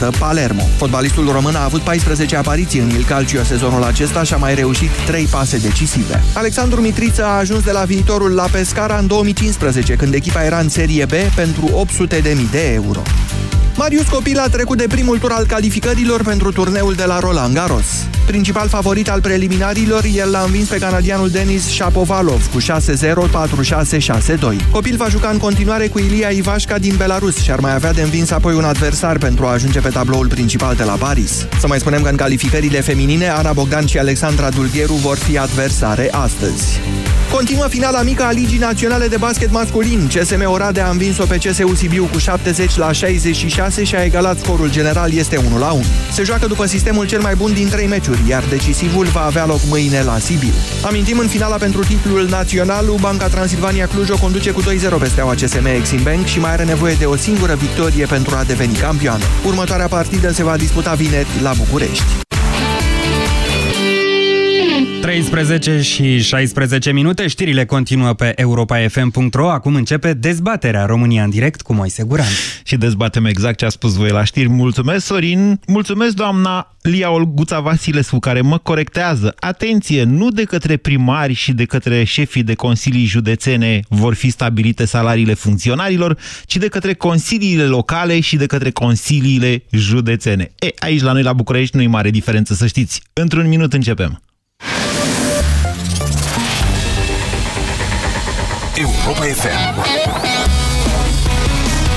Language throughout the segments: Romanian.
poartă Palermo. Fotbalistul român a avut 14 apariții în Il Calcio sezonul acesta și a mai reușit 3 pase decisive. Alexandru Mitriță a ajuns de la viitorul la Pescara în 2015, când echipa era în Serie B pentru 800.000 de euro. Marius Copil a trecut de primul tur al calificărilor pentru turneul de la Roland Garros. Principal favorit al preliminarilor, el l-a învins pe canadianul Denis Shapovalov cu 6-0, 4-6, 6-2. Copil va juca în continuare cu Ilia Ivașca din Belarus și ar mai avea de învins apoi un adversar pentru a ajunge pe tabloul principal de la Paris. Să mai spunem că în calificările feminine, Ana Bogdan și Alexandra Dulgheru vor fi adversare astăzi. Continuă finala mică a Ligii Naționale de Basket Masculin. CSM Oradea a învins-o pe CSU Sibiu cu 70 la 66 și a egalat scorul general, este 1 la 1. Se joacă după sistemul cel mai bun din 3 meciuri, iar decisivul va avea loc mâine la Sibiu. Amintim în finala pentru titlul național, Banca Transilvania Cluj o conduce cu 2-0 pe steaua CSM Exim Bank și mai are nevoie de o singură victorie pentru a deveni campioană. Următoarea partidă se va disputa vineri la București. 13 și 16 minute, știrile continuă pe europa.fm.ro. Acum începe dezbaterea România în direct cu Moise Guran. Și dezbatem exact ce a spus voi la știri. Mulțumesc, Sorin. Mulțumesc, doamna Lia Olguța Vasilescu, care mă corectează. Atenție, nu de către primari și de către șefii de consilii județene vor fi stabilite salariile funcționarilor, ci de către consiliile locale și de către consiliile județene. E, aici la noi la București nu-i mare diferență, să știți. Într-un minut începem. Europa FM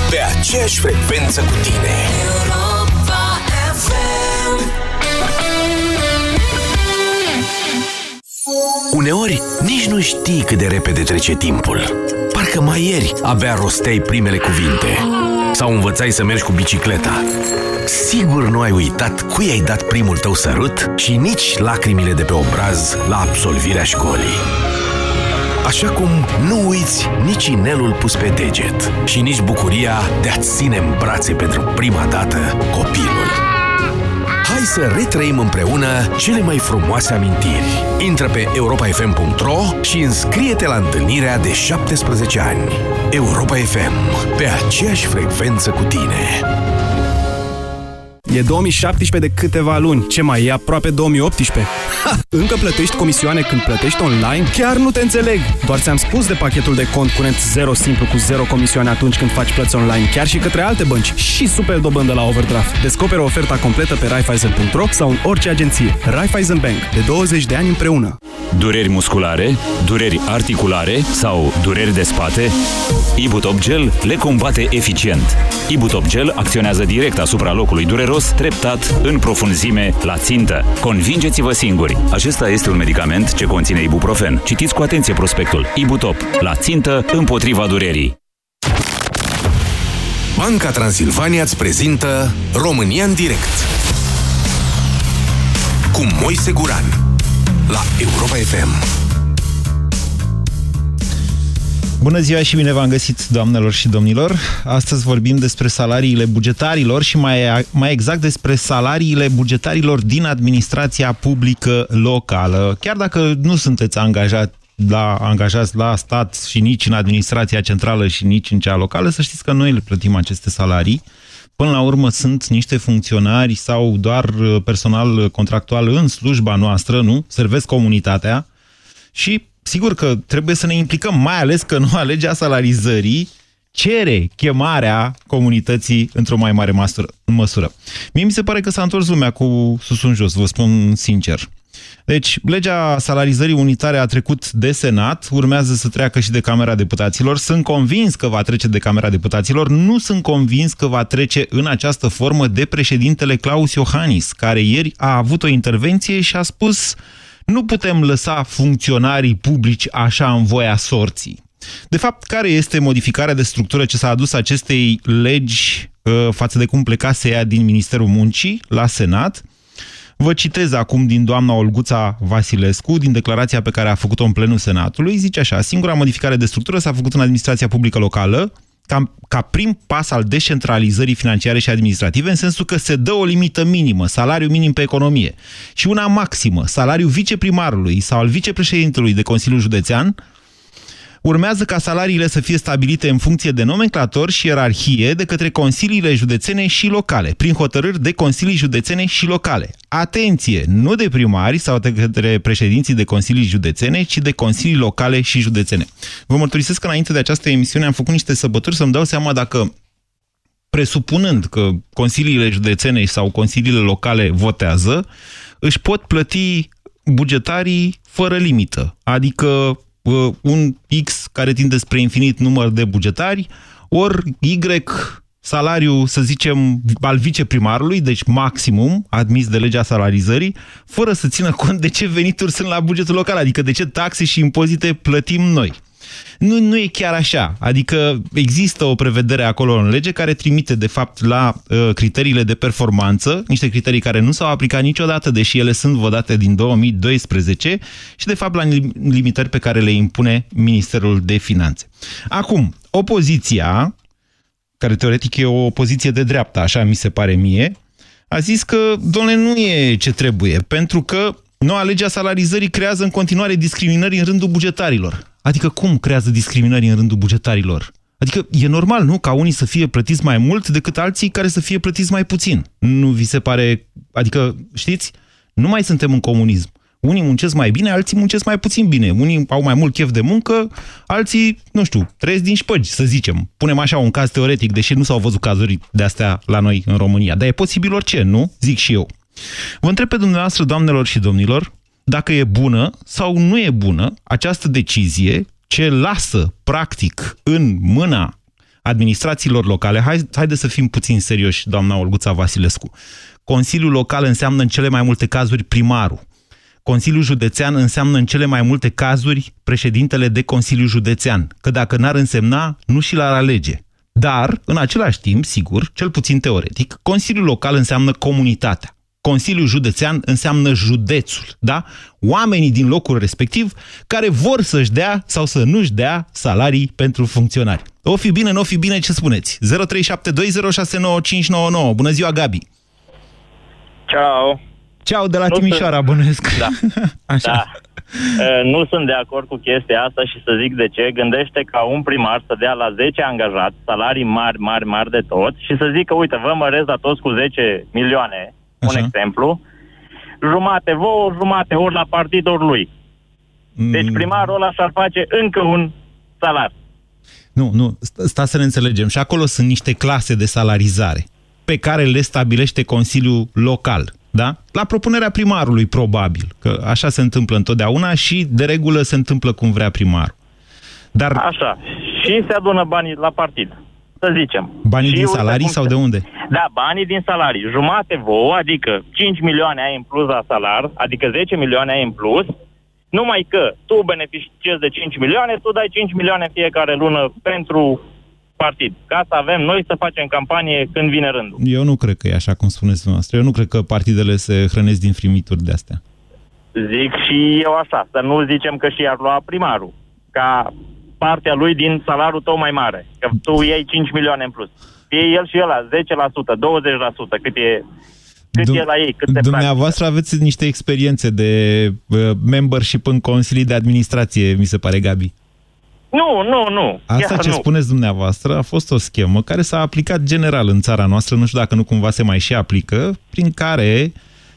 Pe aceeași frecvență cu tine. Europa FM Uneori nici nu știi cât de repede trece timpul. Parcă mai ieri abia rosteai primele cuvinte. Sau învățai să mergi cu bicicleta. Sigur nu ai uitat cui ai dat primul tău sărut și nici lacrimile de pe obraz la absolvirea școlii. Așa cum nu uiți nici inelul pus pe deget și nici bucuria de a-ți ține în brațe pentru prima dată copilul. Hai să retrăim împreună cele mai frumoase amintiri. Intră pe europafm.ro și înscrie-te la întâlnirea de 17 ani. Europa FM, pe aceeași frecvență cu tine. E 2017 de câteva luni. Ce mai e aproape 2018? Ha! Încă plătești comisioane când plătești online? Chiar nu te înțeleg! Doar ți-am spus de pachetul de cont curent 0 simplu cu 0 comisioane atunci când faci plăți online, chiar și către alte bănci și super dobândă la overdraft. Descoperă oferta completă pe Raiffeisen.ro sau în orice agenție. Raiffeisen Bank. De 20 de ani împreună. Dureri musculare, dureri articulare sau dureri de spate? Ibutop Gel le combate eficient. Ibutop Gel acționează direct asupra locului dureros, treptat, în profunzime, la țintă. Convingeți-vă singuri! Acesta este un medicament ce conține ibuprofen. Citiți cu atenție prospectul. Ibutop. La țintă, împotriva durerii. Banca Transilvania îți prezintă România în direct cu Moise Guran la Europa FM. Bună ziua și bine v-am găsit, doamnelor și domnilor! Astăzi vorbim despre salariile bugetarilor și mai, mai exact despre salariile bugetarilor din administrația publică locală. Chiar dacă nu sunteți angajat la, angajați la stat și nici în administrația centrală și nici în cea locală, să știți că noi le plătim aceste salarii. Până la urmă sunt niște funcționari sau doar personal contractual în slujba noastră, nu? Servesc comunitatea și sigur că trebuie să ne implicăm, mai ales că noua legea salarizării cere chemarea comunității într-o mai mare măsură. Mie mi se pare că s-a întors lumea cu sus în jos, vă spun sincer. Deci, legea salarizării unitare a trecut de Senat, urmează să treacă și de Camera Deputaților. Sunt convins că va trece de Camera Deputaților, nu sunt convins că va trece în această formă de președintele Claus Iohannis, care ieri a avut o intervenție și a spus nu putem lăsa funcționarii publici așa în voia sorții. De fapt, care este modificarea de structură ce s-a adus acestei legi uh, față de cum plecase ea din Ministerul Muncii la Senat? Vă citez acum din doamna Olguța Vasilescu, din declarația pe care a făcut-o în plenul Senatului. Zice așa, singura modificare de structură s-a făcut în administrația publică locală, ca, ca prim pas al descentralizării financiare și administrative, în sensul că se dă o limită minimă, salariu minim pe economie, și una maximă, salariu viceprimarului sau al vicepreședintelui de Consiliul Județean, Urmează ca salariile să fie stabilite în funcție de nomenclator și ierarhie de către consiliile județene și locale, prin hotărâri de consilii județene și locale. Atenție! Nu de primari sau de către președinții de consilii județene, ci de consilii locale și județene. Vă mărturisesc că înainte de această emisiune am făcut niște săbături să-mi dau seama dacă presupunând că consiliile județene sau consiliile locale votează, își pot plăti bugetarii fără limită. Adică uh, un X care tinde spre infinit număr de bugetari, ori Y salariu, să zicem, al viceprimarului, deci maximum, admis de legea salarizării, fără să țină cont de ce venituri sunt la bugetul local, adică de ce taxe și impozite plătim noi. Nu, nu e chiar așa. Adică există o prevedere acolo în lege care trimite, de fapt, la uh, criteriile de performanță, niște criterii care nu s-au aplicat niciodată, deși ele sunt vodate din 2012 și, de fapt, la limitări pe care le impune Ministerul de Finanțe. Acum, opoziția, care teoretic e o opoziție de dreapta, așa mi se pare mie, a zis că, domnule, nu e ce trebuie, pentru că noua legea salarizării creează în continuare discriminări în rândul bugetarilor. Adică cum creează discriminări în rândul bugetarilor? Adică e normal, nu? Ca unii să fie plătiți mai mult decât alții care să fie plătiți mai puțin. Nu vi se pare... Adică, știți, nu mai suntem în comunism. Unii muncesc mai bine, alții muncesc mai puțin bine. Unii au mai mult chef de muncă, alții, nu știu, trăiesc din șpăgi, să zicem. Punem așa un caz teoretic, deși nu s-au văzut cazuri de astea la noi în România. Dar e posibil orice, nu? Zic și eu. Vă întreb pe dumneavoastră, doamnelor și domnilor, dacă e bună sau nu e bună această decizie ce lasă, practic, în mâna administrațiilor locale, hai, haide să fim puțin serioși, doamna Olguța Vasilescu, Consiliul Local înseamnă în cele mai multe cazuri primarul. Consiliul Județean înseamnă în cele mai multe cazuri președintele de Consiliu Județean, că dacă n-ar însemna, nu și l-ar alege. Dar, în același timp, sigur, cel puțin teoretic, Consiliul Local înseamnă comunitatea. Consiliul Județean înseamnă județul, da? Oamenii din locul respectiv care vor să-și dea sau să nu-și dea salarii pentru funcționari. O fi bine, nu o fi bine, ce spuneți? 0372069599. Bună ziua, Gabi! Ciao! Ceau de la Nu Timișoara, sunt- bănuiesc. Da. Așa. Da. Uh, Nu sunt de acord cu chestia asta și să zic de ce. Gândește ca un primar să dea la 10 angajați salarii mari, mari, mari de tot și să zică, uite, vă măresc la toți cu 10 milioane, un Așa. exemplu, jumate vouă, jumate ori la partid, ori lui. Deci Mm. primarul ăla și-ar face încă un salar. Nu, nu, sta sta să ne înțelegem. Și acolo sunt niște clase de salarizare pe care le stabilește Consiliul Local. Da? La propunerea primarului, probabil. Că așa se întâmplă întotdeauna și, de regulă, se întâmplă cum vrea primarul. Dar Așa. Și se adună banii la partid. Să zicem. banii și din uite salarii cum sau se- de unde? Da, banii din salarii. Jumate vouă, adică 5 milioane ai în plus la salar, adică 10 milioane ai în plus, numai că tu beneficiezi de 5 milioane, tu dai 5 milioane fiecare lună pentru partid. Ca să avem noi să facem campanie când vine rândul. Eu nu cred că e așa cum spuneți dumneavoastră. Eu nu cred că partidele se hrănesc din frimituri de astea. Zic și eu așa, să nu zicem că și ar lua primarul, ca partea lui din salariul tău mai mare, că tu iei 5 milioane în plus. Fie el și ăla 10%, 20%, cât e, cât Dum- e la ei, cât se Dumneavoastră aveți niște experiențe de uh, membership în consilii de administrație, mi se pare, Gabi. Nu, nu, nu. Asta chiar ce nu. spuneți dumneavoastră a fost o schemă care s-a aplicat general în țara noastră, nu știu dacă nu cumva se mai și aplică, prin care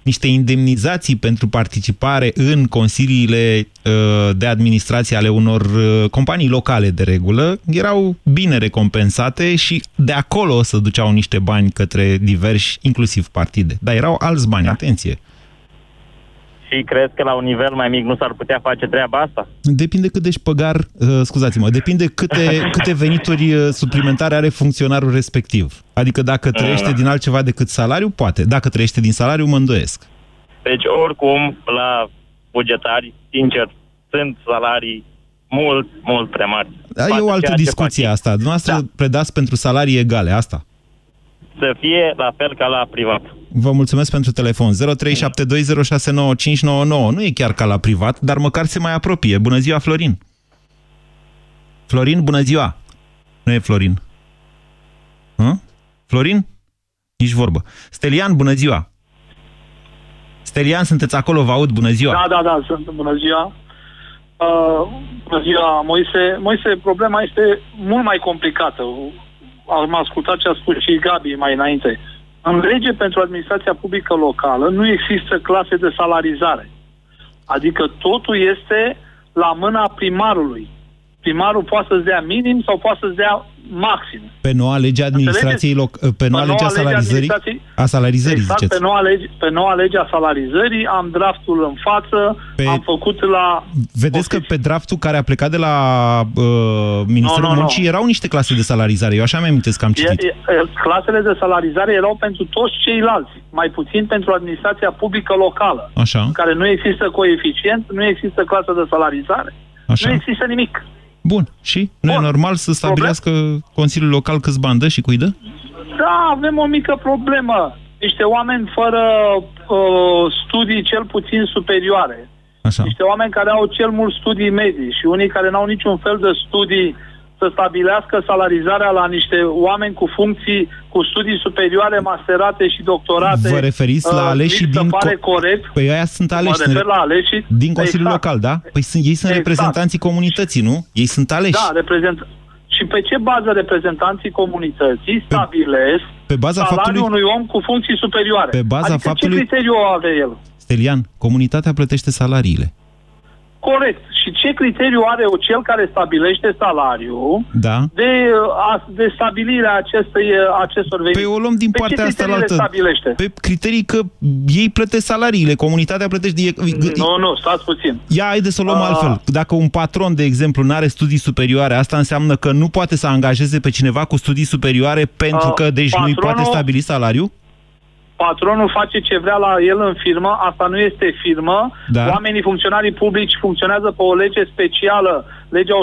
niște indemnizații pentru participare în consiliile uh, de administrație ale unor uh, companii locale de regulă erau bine recompensate și de acolo se duceau niște bani către diversi, inclusiv partide. Dar erau alți bani, atenție. Și crezi că la un nivel mai mic nu s-ar putea face treaba asta? Depinde cât de șpăgar, uh, scuzați-mă, depinde câte, câte venituri uh, suplimentare are funcționarul respectiv. Adică dacă trăiește din altceva decât salariu, poate. Dacă trăiește din salariu, mă îndoiesc. Deci, oricum, la bugetari, sincer, sunt salarii mult, mult prea mari. Dar Față e o altă ceea ce discuție fac ei. asta. Dumneavoastră Da. predați pentru salarii egale, asta. Să fie la fel ca la privat. Vă mulțumesc pentru telefon. 0372069599. Nu e chiar ca la privat, dar măcar se mai apropie. Bună ziua, Florin! Florin, bună ziua! Nu e Florin. Hă? Florin? Nici vorbă. Stelian, bună ziua! Stelian, sunteți acolo, vă aud, bună ziua! Da, da, da, sunt. Bună ziua. Uh, bună ziua, Moise. Moise, problema este mult mai complicată. Am ascultat ce a spus și Gabi mai înainte. În lege pentru administrația publică locală nu există clase de salarizare. Adică totul este la mâna primarului. Primarul poate să-ți dea minim sau poate să-ți dea maxim. Pe noua lege administrației loc, pe noua lege a salarizării? A salarizării, exact, ziceți. Pe noua, lege, pe noua lege a salarizării am draftul în față, pe... am făcut la... Vedeți că pe draftul care a plecat de la uh, Ministerul No, no, no. Muncii erau niște clase de salarizare. Eu așa mi-am amintesc că am E, citit. e, e, clasele de salarizare erau pentru toți ceilalți, mai puțin pentru administrația publică locală, Așa, în care nu există coeficient, nu există clasă de salarizare, așa. nu există nimic. Bun. Și? Nu e Bun. normal să stabilească Consiliul Local câți bani dă și cui dă? Da, avem o mică problemă. Niște oameni fără uh, studii cel puțin superioare. Așa. Niște oameni care au cel mult studii medii și unii care n-au niciun fel de studii să stabilească salarizarea la niște oameni cu funcții, cu studii superioare, masterate și doctorate. Vă referiți la Uh, aleșii mi se din... pare co- corect. Păi aia sunt Mă aleși. refer sunt- la aleșii. Din Consiliul Exact. Local, da? Păi sunt, ei sunt Exact. reprezentanții comunității, nu? Ei sunt aleși. Da, reprezent... Și pe ce bază reprezentanții comunității stabilesc pe baza salariul faptului- unui om cu funcții superioare? Pe baza adică faptului- ce criteriu are el? Stelian, comunitatea plătește salariile. Corect. Și ce criteriu are cel care stabilește salariul Da? de, a, de stabilirea acestei, acestor venituri? Păi o luăm din pe partea ce asta la criterii le altă. stabilește? Pe criterii că ei plătesc salariile, comunitatea plătește... E, Nu, nu, stați puțin. Ia, haide să o luăm Ah. altfel. Dacă un patron, de exemplu, nu are studii superioare, asta înseamnă că nu poate să angajeze pe cineva cu studii superioare pentru Ah, că deci nu-i patronul- poate stabili salariul? Patronul face ce vrea la el în firmă, asta nu este firmă. Da. Oamenii funcționarii publici funcționează pe o lege specială, legea 188-1999.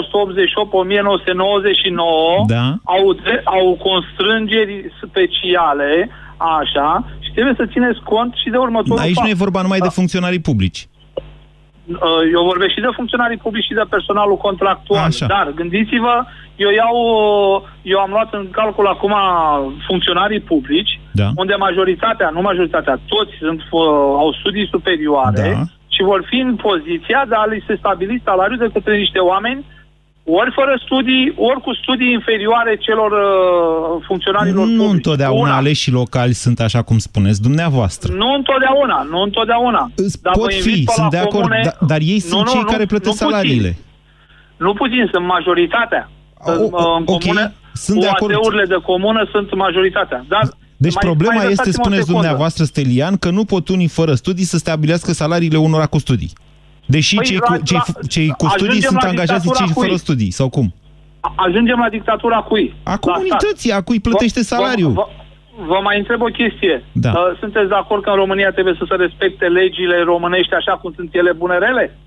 Da. Au, dre- au constrângeri speciale, așa, și trebuie să țineți cont și de următorul Aici fapt. nu e vorba numai de funcționarii publici. Uh, Eu vorbesc și de funcționarii publici și de personalul contractual. Așa. Dar gândiți-vă, eu iau, uh, eu am luat în calcul acum funcționarii publici, Da. unde majoritatea, nu majoritatea, toți sunt, uh, au studii superioare Da. și vor fi în poziția de a li se stabili salariul de către niște oameni ori fără studii, ori cu studii inferioare celor uh, funcționarilor Nu publici. întotdeauna Una. aleșii locali sunt așa cum spuneți dumneavoastră. Nu întotdeauna, nu întotdeauna. Dar Pot vă invit fi, pe sunt la de acord, comune- da- dar ei sunt Nu, nu, cei nu, care plătesc nu puțin. salariile. Nu puțin, sunt majoritatea. O- În, o- în ok, comune, sunt de acord. UAT-urile de comună sunt majoritatea. Dar Deci mai- problema mai este, lăsați-mă o spuneți secundă. dumneavoastră, Stelian, că nu pot unii fără studii să stabilească salariile unora cu studii. Deși Păi, cei, la- cu, cei, la- cei cu studii ajungem sunt la angajați dictatura cei cui? fără studii, sau cum? A- Ajungem la dictatura cui? A La comunității, stat. a cui plătește Vă- salariul. Vă, vă, vă mai întreb o chestie. Da. Uh, Sunteți de acord că în România trebuie să se respecte legile românești așa cum sunt ele bunerele?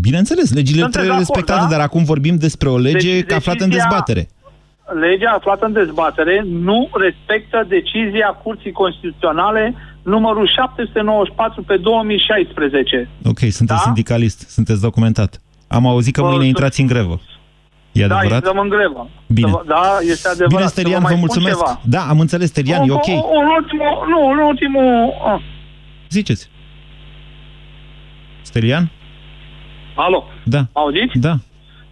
Bineînțeles, legile Sunteți trebuie de acord, respectate, da? dar acum vorbim despre o lege Deci, aflată în decizia- dezbatere. Legea aflată în dezbatere nu respectă decizia Curții Constituționale numărul 794 pe 2016. Ok, sunteți Da? sindicalist, sunteți documentat. Am auzit că Bă, mâine sunt- intrați în grevă. E Da, adevărat? intrăm în grevă. Bine. Să vă- Da, este adevărat. Bine, Să Stelian, mai vă spun mulțumesc. Ceva. Da, am înțeles, Stelian, e ok. Un, un ultimul, nu, un ultimul... Ah. Ziceți. Stelian? Alo, Da. auziți? Da.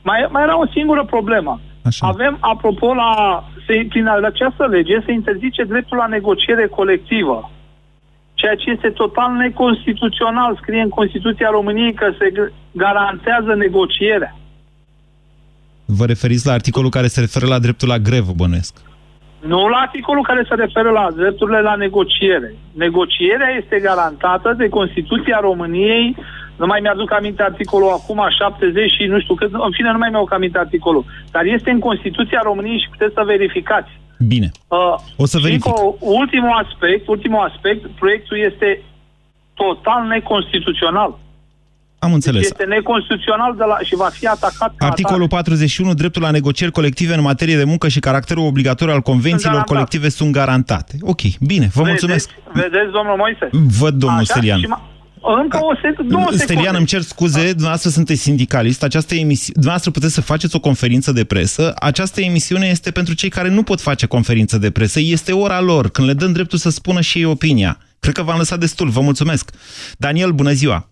Mai, mai era o singură problemă. Așa. Avem, apropo, la, se, prin această lege se interzice dreptul la negociere colectivă. Ceea ce este total neconstituțional. Scrie în Constituția României că se g- garantează negocierea. Vă referiți la articolul care se referă la dreptul la grevă, bănuiesc. Nu la articolul care se referă la drepturile la negociere. Negocierea este garantată de Constituția României, nu mai mi-aduc aminte articolul acum, 70 și nu știu cât, în fine nu mai mi-au aminte articolul, dar este în Constituția României și puteți să verificați. Bine. Uh, O să și verific. încă ultimul aspect, ultimul aspect, proiectul este total neconstituțional. Am înțeles. Este neconstituțional de la, și va fi atacat ca Articolul 41, dreptul la negocieri colective în materie de muncă și caracterul obligatoriu al convențiilor garantate. colective sunt garantate. Ok, bine, vă mulțumesc. Vedeți, vedeți domnul Moise? Văd, domnul Așa, Stelian. și ma- încă o sec- două Stelian, secunde. îmi cer scuze, dumneavoastră sunteți sindicalist, această emisiune, dumneavoastră puteți să faceți o conferință de presă, această emisiune este pentru cei care nu pot face conferință de presă, este ora lor, când le dăm dreptul să spună și ei opinia. Cred că v-am lăsat destul, vă mulțumesc. Daniel, bună ziua!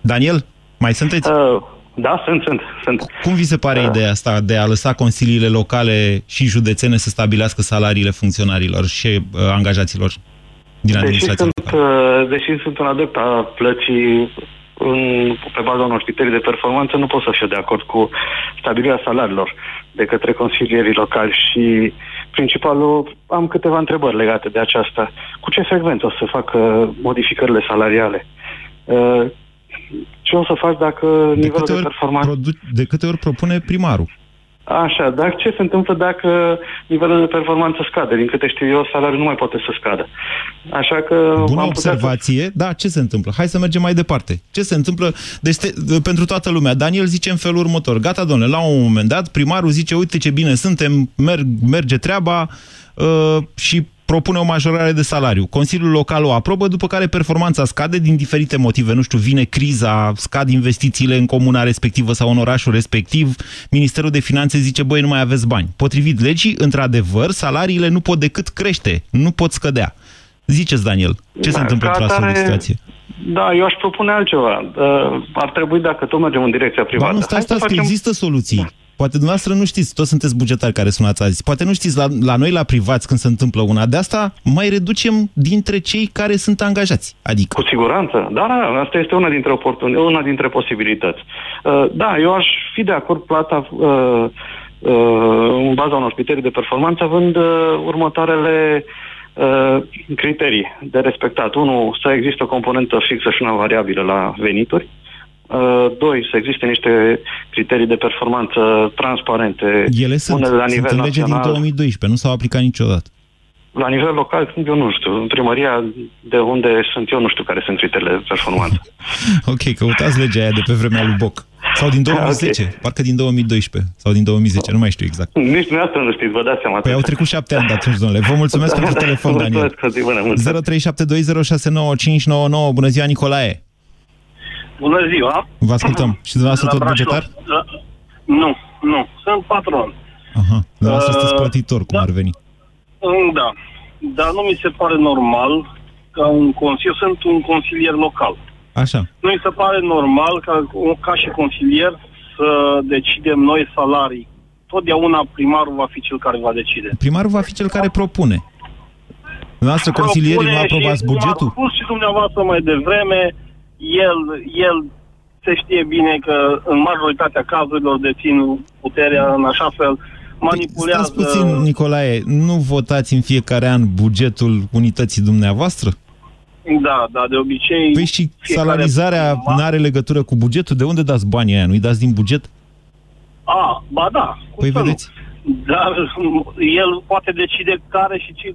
Daniel, Mai sunteți? Uh, da, sunt, sunt, sunt. Cum vi se pare uh. ideea asta de a lăsa consiliile locale și județene să stabilească salariile funcționarilor și uh, angajaților din administrația deși sunt, uh, deși sunt un adept a plății în, pe baza unor criterii de performanță, nu pot să fiu de acord cu stabilirea salariilor de către consilierii locali și principalul, am câteva întrebări legate de aceasta. Cu ce frecvență o să facă modificările salariale? Uh, ce o să faci dacă de nivelul de performanță... De câte ori propune primarul? Așa, dar ce se întâmplă dacă nivelul de performanță scade? Din câte știu eu, salariul nu mai poate să scadă. Așa că... Bună observație. Să... Da, ce se întâmplă? Hai să mergem mai departe. Ce se întâmplă? Deci, te, pentru toată lumea. Daniel zice în felul următor. Gata, domnule, la un moment dat, primarul zice, uite ce bine suntem, merg, merge treaba uh, și propune o majorare de salariu. Consiliul Local o aprobă, după care performanța scade din diferite motive. Nu știu, vine criza, scad investițiile în comuna respectivă sau în orașul respectiv. Ministerul de Finanțe zice, băi, nu mai aveți bani. Potrivit legii, într-adevăr, salariile nu pot decât crește, nu pot scădea. Ziceți, Daniel, ce da, se întâmplă într-o astfel de situație? Da, eu aș propune altceva. Uh, ar trebui, dacă tot mergem în direcția privată... Ba, nu, stai, stai, facem... că există soluții. Poate dumneavoastră nu știți, toți sunteți bugetari care sunați azi. Poate nu știți, la, la noi, la privați, când se întâmplă una de asta, mai reducem dintre cei care sunt angajați. Adică. Cu siguranță. Da, da, asta este una dintre, oportuni, una dintre posibilități. Uh, da, eu aș fi de acord plata uh, uh, în baza unor criterii de performanță, având uh, următoarele uh, criterii de respectat. Unu, să există o componentă fixă și una variabilă la venituri. Uh, doi, să existe niște criterii de performanță transparente. Ele sunt, unele la nivel sunt în legea din 2012, nu s-au aplicat niciodată. La nivel local, eu nu știu. În primăria de unde sunt eu, nu știu care sunt criteriile de performanță. ok, căutați legea aia de pe vremea lui Boc. Sau din 2010, okay. parcă din 2012 sau din 2010, nu mai știu exact. Nici dumneavoastră nu știți, vă dați seama. Păi au trecut șapte ani de atunci, domnule. Vă mulțumesc pentru telefon, Daniel. 0372069599. Bună ziua, Nicolae. Bună ziua! Vă ascultăm. Și dumneavoastră tot bugetar? Da. Nu, nu. Sunt patron. Aha. Dumneavoastră uh, sunteți plătitor, cum da. ar veni. Mm, da. Dar nu mi se pare normal ca un consilier, sunt un consilier local. Așa. Nu mi se pare normal ca, ca și consilier să decidem noi salarii. Totdeauna primarul va fi cel care va decide. Primarul va fi cel care propune. Dumneavoastră, consilierii, nu aprobați bugetul? Am spus și dumneavoastră mai devreme, el, el se știe bine că în majoritatea cazurilor dețin puterea în așa fel, manipulează... Stați puțin, Nicolae, nu votați în fiecare an bugetul unității dumneavoastră? Da, da, de obicei... Păi și salarizarea nu are legătură cu bugetul? De unde dați banii aia? Nu-i dați din buget? A, ba da. Păi vedeți? Dar el poate decide care și ce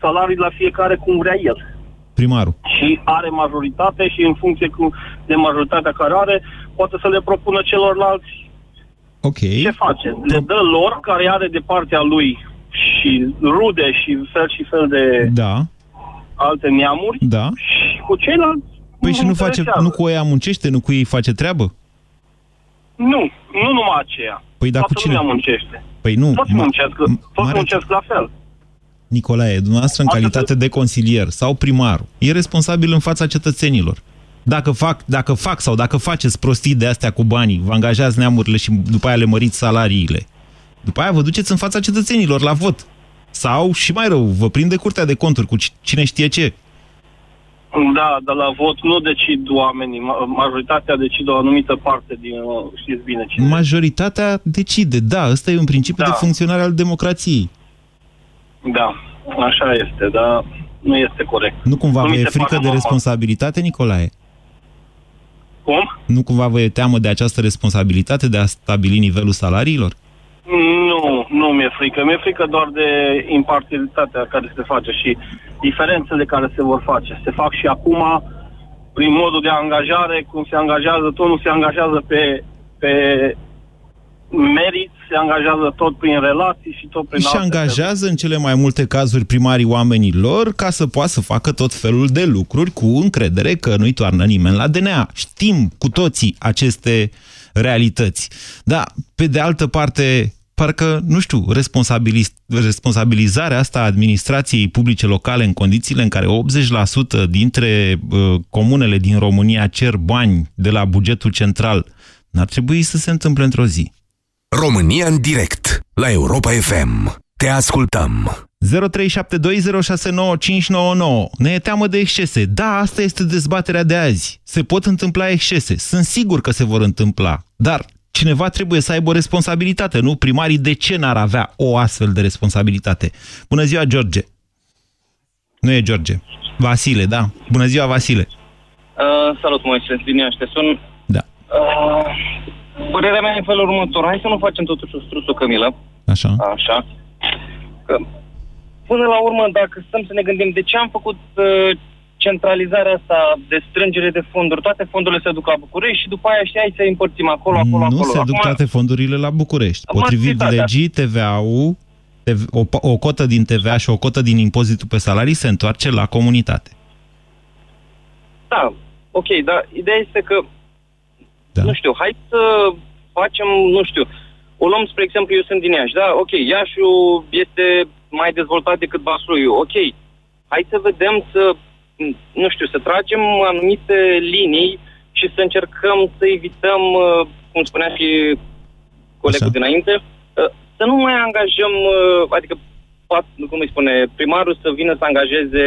salarii la fiecare cum vrea el primarul. Și are majoritate și în funcție cu, de majoritatea care are, poate să le propună celorlalți Ok. ce face. Le dă lor, care are de partea lui și rude și fel și fel de da. alte neamuri da. și cu ceilalți Păi și nu, face, nu cu ei muncește, nu cu ei face treabă? Nu, nu numai aceea. Păi da, cu cine? muncește. Păi nu. Toți muncesc, toți muncesc la fel. Nicolae, dumneavoastră în calitate de consilier sau primar, e responsabil în fața cetățenilor. Dacă fac, dacă fac sau dacă faceți prostii de astea cu banii, vă angajați neamurile și după aia le măriți salariile, după aia vă duceți în fața cetățenilor la vot. Sau, și mai rău, vă prinde curtea de conturi cu cine știe ce. Da, dar la vot nu decid oamenii. Majoritatea decide o anumită parte din... Știți bine cine. Majoritatea decide, da. Ăsta e un principiu da. de funcționare al democrației. Da, așa este, dar nu este corect. Nu cumva nu vă e frică de responsabilitate, Nicolae? Cum? Nu cumva vă e teamă de această responsabilitate de a stabili nivelul salariilor? Nu, nu mi-e frică. Mi-e frică doar de imparțialitatea care se face și diferențele care se vor face. Se fac și acum prin modul de angajare, cum se angajează, tot nu se angajează pe, pe merit, se angajează tot prin relații și tot prin Și angajează în cele mai multe cazuri primarii oamenilor ca să poată să facă tot felul de lucruri cu încredere că nu-i toarnă nimeni la DNA. Știm cu toții aceste realități. Da, pe de altă parte, parcă, nu știu, responsabiliz responsabilizarea asta a administrației publice locale în condițiile în care 80% dintre uh, comunele din România cer bani de la bugetul central, n-ar trebui să se întâmple într-o zi. România în direct la Europa FM. Te ascultăm. 0372069599. Ne e teamă de excese. Da, asta este dezbaterea de azi. Se pot întâmpla excese. Sunt sigur că se vor întâmpla. Dar cineva trebuie să aibă o responsabilitate, nu? Primarii de ce n-ar avea o astfel de responsabilitate? Bună ziua, George! Nu e George. Vasile, da. Bună ziua, Vasile! Uh, salut, Moise. Din Iași, te sun. Da. Uh, părerea mea e în felul următor. Hai să nu facem totuși o struță cămilă. Așa. Așa. Că, până la urmă, dacă stăm să ne gândim de ce am făcut uh, centralizarea asta de strângere de fonduri, toate fondurile se duc la București și după aia știai să împărțim acolo, acolo, nu acolo. se duc toate fondurile la București. Potrivit Măsitatea. legii, TVA-ul, TV- o, o cotă din TVA și o cotă din impozitul pe salarii se întoarce la comunitate. Da, ok, dar ideea este că, Da. nu știu, hai să facem, nu știu, o luăm, spre exemplu, eu sunt din Iași, da? Ok, Iașiul este mai dezvoltat decât Vaslui, ok. Hai să vedem să, m, nu știu, să tragem anumite linii și să încercăm să evităm, uh, cum spunea și colegul Așa. dinainte, uh, să nu mai angajăm, uh, adică pat- cum îi spune, primarul să vină să angajeze,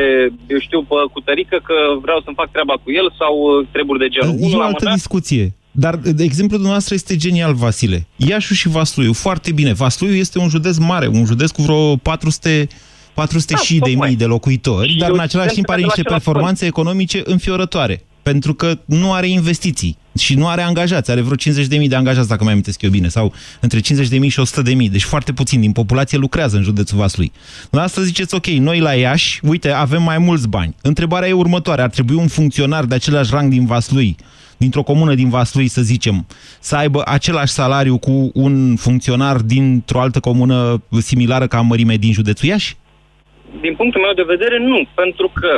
eu știu, pe cutărică că vreau să-mi fac treaba cu el sau uh, treburi de genul. E Unul o la altă mână, discuție. Dar de exemplul dumneavoastră este genial, Vasile. Iașu și Vasluiu, foarte bine. Vasluiu este un județ mare, un județ cu vreo 400, 400 Da, și de tocmai. mii de locuitori, Și dar eu în același sunt timp are de la niște același performanțe economice înfiorătoare. Pentru că nu are investiții și nu are angajați. Are vreo 50.000 de angajați, dacă mai amintesc eu bine, sau între 50.000 și 100.000. Deci foarte puțin din populație lucrează în județul Vaslui. Dumneavoastră ziceți, ok, noi la Iași, uite, avem mai mulți bani. Întrebarea e următoare. Ar trebui un funcționar de același rang din Vaslui, dintr-o comună din Vaslui, să zicem, să aibă același salariu cu un funcționar dintr-o altă comună similară ca în mărime din județul Iași? din punctul meu de vedere, nu, pentru că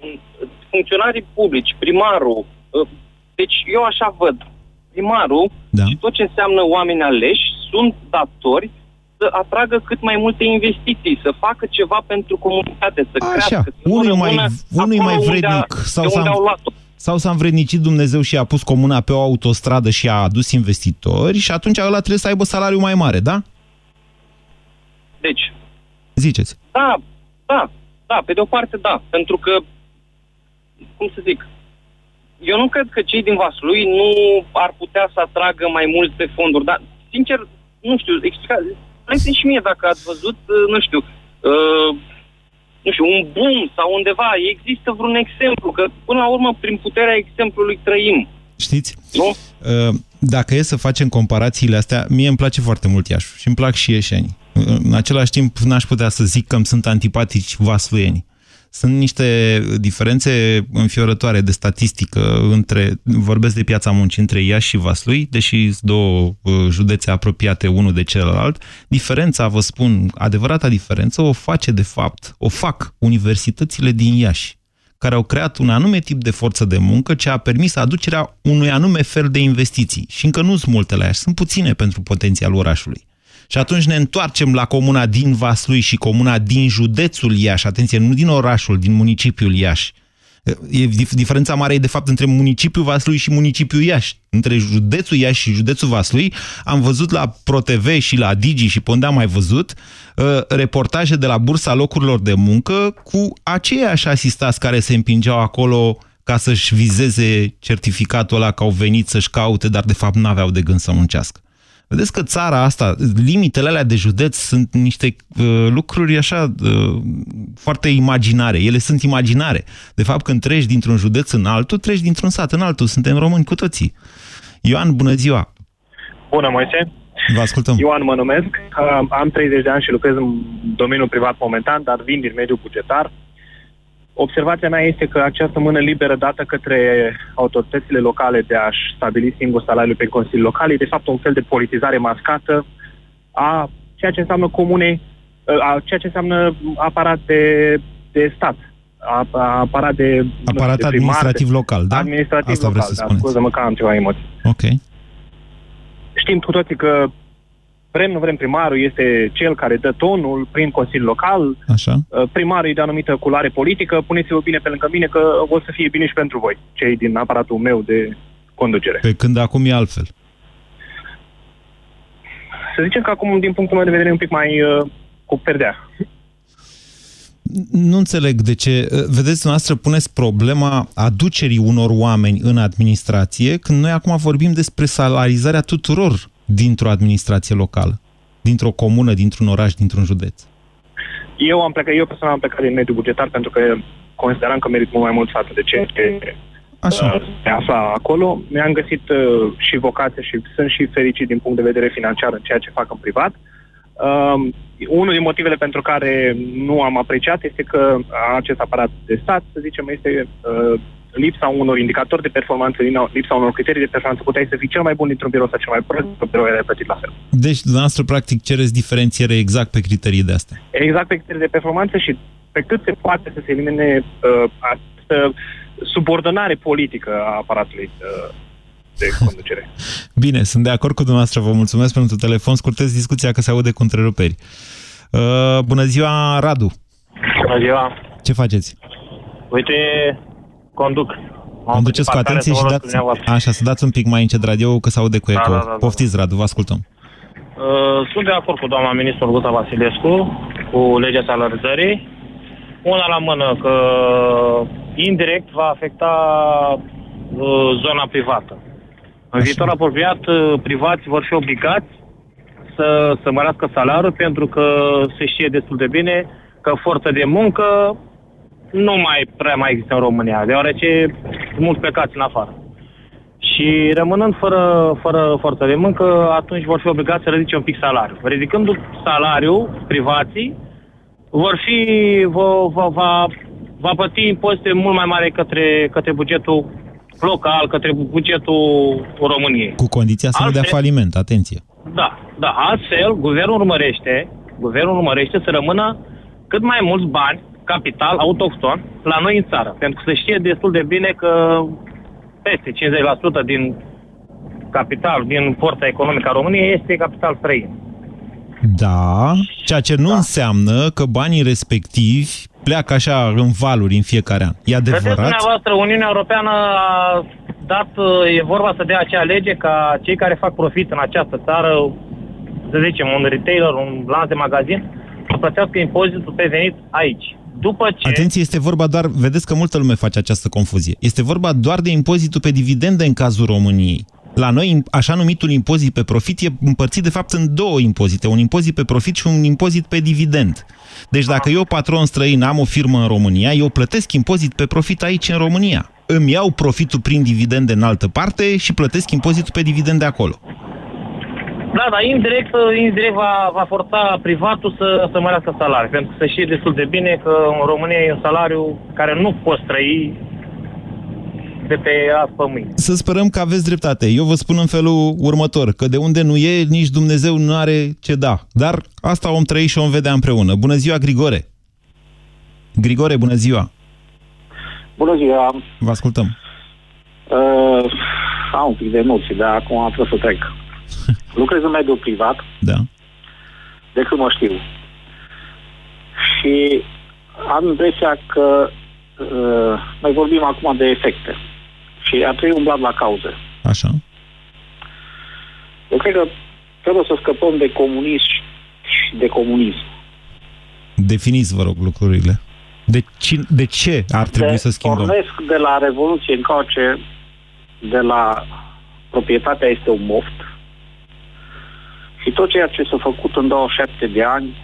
m, funcționarii publici, primarul, uh, deci eu așa văd, primarul Da. și tot ce înseamnă oameni aleși sunt datori să atragă cât mai multe investiții, să facă ceva pentru comunitate, să Așa, crească. să nu unul mai, rămână unul acolo mai unde a- vrednic sau de unde s-a, au luat-o. Sau s-a învrednicit Dumnezeu și a pus comuna pe o autostradă și a adus investitori și atunci ăla trebuie să aibă salariu mai mare, da? Deci, Ziceți. Da, da, da, pe de o parte da, pentru că, cum să zic, eu nu cred că cei din Vaslui nu ar putea să atragă mai multe fonduri, dar, sincer, nu știu, explicați, spuneți și mie dacă ați văzut, uh, nu știu, uh, nu știu, un boom sau undeva, există vreun exemplu, că până la urmă, prin puterea exemplului trăim, Știți? nu? Uh, Dacă e să facem comparațiile astea, mie îmi place foarte mult Iașu și îmi plac și ieșenii. În același timp, n-aș putea să zic că îmi sunt antipatici vasluienii. Sunt niște diferențe înfiorătoare de statistică între, vorbesc de piața muncii, între Iași și Vaslui, deși sunt două uh, județe apropiate unul de celălalt. Diferența, vă spun, adevărata diferență o face de fapt, o fac universitățile din Iași care au creat un anume tip de forță de muncă ce a permis aducerea unui anume fel de investiții. Și încă nu sunt multe la Iași, sunt puține pentru potențialul orașului. Și atunci ne întoarcem la comuna din Vaslui și comuna din județul Iași, atenție, nu din orașul, din municipiul Iași. E, dif- diferența mare e de fapt între municipiul Vaslui și municipiul Iași. Între județul Iași și județul Vaslui am văzut la ProTV și la Digi și pe unde am mai văzut uh, reportaje de la bursa locurilor de muncă cu aceiași asistați care se împingeau acolo ca să-și vizeze certificatul ăla că au venit să-și caute, dar de fapt n-aveau de gând să muncească. Vedeți că țara asta, limitele alea de județ sunt niște uh, lucruri așa uh, foarte imaginare. Ele sunt imaginare. De fapt, când treci dintr-un județ în altul, treci dintr-un sat în altul. Suntem români cu toții. Ioan, bună ziua! Bună, Moise. Vă ascultăm. Ioan mă numesc. Uh, Am 30 de ani și lucrez în domeniul privat momentan, dar vin din mediul bugetar. Observația mea este că această mână liberă dată către autoritățile locale de a-și stabili singur salariul pe consilii locale e de fapt un fel de politizare mascată a ceea ce înseamnă comune, a ceea ce înseamnă aparat de, de stat, a, a aparat de Aparat de primar, administrativ de, local, da? Administrativ Asta vreți local, să da, spuneți. scuză-mă că am ceva emoții. Ok. Știm cu toții că vrem, nu vrem, primarul este cel care dă tonul prin Consiliul Local, Așa. Uh, primarul e de anumită culoare politică, puneți-vă bine pe lângă mine că o să fie bine și pentru voi, cei din aparatul meu de conducere. Pe când acum e altfel. Să zicem că acum, din punctul meu de vedere, e un pic mai uh, cu perdea. Nu înțeleg de ce. Vedeți, noastră puneți problema aducerii unor oameni în administrație, când noi acum vorbim despre salarizarea tuturor dintr-o administrație locală, dintr-o comună, dintr-un oraș, dintr-un județ. Eu am plecat, eu personal am plecat din mediul bugetar pentru că consideram că merit mult mai mult față de ceea ce Așa. uh, se afla acolo. Mi-am găsit uh, și vocație și sunt și fericit din punct de vedere financiar în ceea ce fac în privat. Uh, unul din motivele pentru care nu am apreciat este că acest aparat de stat, să zicem, este uh, lipsa unor indicatori de performanță, din- lipsa unor criterii de performanță. Puteai să fii cel mai bun dintr-un birou sau cel mai prost, într-un birou era plătit la fel. Deci, dumneavoastră, practic, cereți diferențiere exact pe criterii de astea. Exact pe criterii de performanță și pe cât se poate să se elimine uh, această subordonare politică a aparatului uh, de conducere. Bine, sunt de acord cu dumneavoastră. Vă mulțumesc pentru telefon. Scurtez discuția că se aude cu întreruperi. Uh, bună ziua, Radu. Bună ziua! Ce faceți? Uite, conduc. Conduceți cu parcare atenție să și vorbesc dați... cu dumneavoastră. Așa, să dați un pic mai încet radio, că se aude cu Da, eco. da, da, da. Poftiți, Radu, vă ascultăm. Uh, Sunt de acord cu doamna ministru Guta Vasilescu cu legea salarizării. Una la mână că indirect va afecta uh, zona privată. În viitor apropiat, uh, privați vor fi obligați să, să mărească salariul pentru că se știe destul de bine că forță de muncă nu mai prea mai există în România, deoarece sunt mulți plecați în afară. Și rămânând fără, fără forță de muncă, atunci vor fi obligați să ridice un pic salariul. Ridicând salariul, privații, vor fi, va, va, va, va plăti impozite mult mai mari către, către bugetul local, către bugetul României. Cu condiția să nu dea Altfel- faliment, atenție. Da, da, altfel, guvernul urmărește, guvernul urmărește să rămână cât mai mulți bani, capital, autohton, la noi în țară. Pentru că se știe destul de bine că peste 50% din capital, din forța economică a României este capital străin. Da, ceea ce nu da. înseamnă că banii respectivi pleacă așa în valuri în fiecare an. E Vedeți, adevărat? dumneavoastră, Uniunea Europeană a dat, e vorba să dea acea lege ca cei care fac profit în această țară, să zicem, un retailer, un lanț de magazin, să plătească impozitul pe venit aici. După ce... Atenție, este vorba doar, vedeți că multă lume face această confuzie. Este vorba doar de impozitul pe dividende în cazul României. La noi, așa numitul impozit pe profit e împărțit de fapt în două impozite, un impozit pe profit și un impozit pe dividend. Deci dacă eu, patron străin, am o firmă în România, eu plătesc impozit pe profit aici în România. Îmi iau profitul prin dividende în altă parte și plătesc impozitul pe dividende acolo. Da, dar indirect, indirect va, va forța privatul să, să mărească salariul. Pentru că se știe destul de bine că în România e un salariu care nu poți trăi de pe azi pe mâine. Să sperăm că aveți dreptate. Eu vă spun în felul următor, că de unde nu e, nici Dumnezeu nu are ce da. Dar asta om trăi și om vedea împreună. Bună ziua, Grigore! Grigore, bună ziua! Bună ziua! Vă ascultăm. Uh, am un pic de emoții, dar acum trebuie să trec. Lucrez în mediul privat, Da. de când mă știu. Și am impresia că uh, noi vorbim acum de efecte. Și ar trebui umblat la cauze. Așa. Eu cred că trebuie să scăpăm de comunism și de comunism. Definiți, vă rog, lucrurile. De, cine, de ce ar trebui de, să schimbăm? Pornesc de la Revoluție încoace, de la proprietatea este un moft și tot ceea ce s-a făcut în 27 de ani,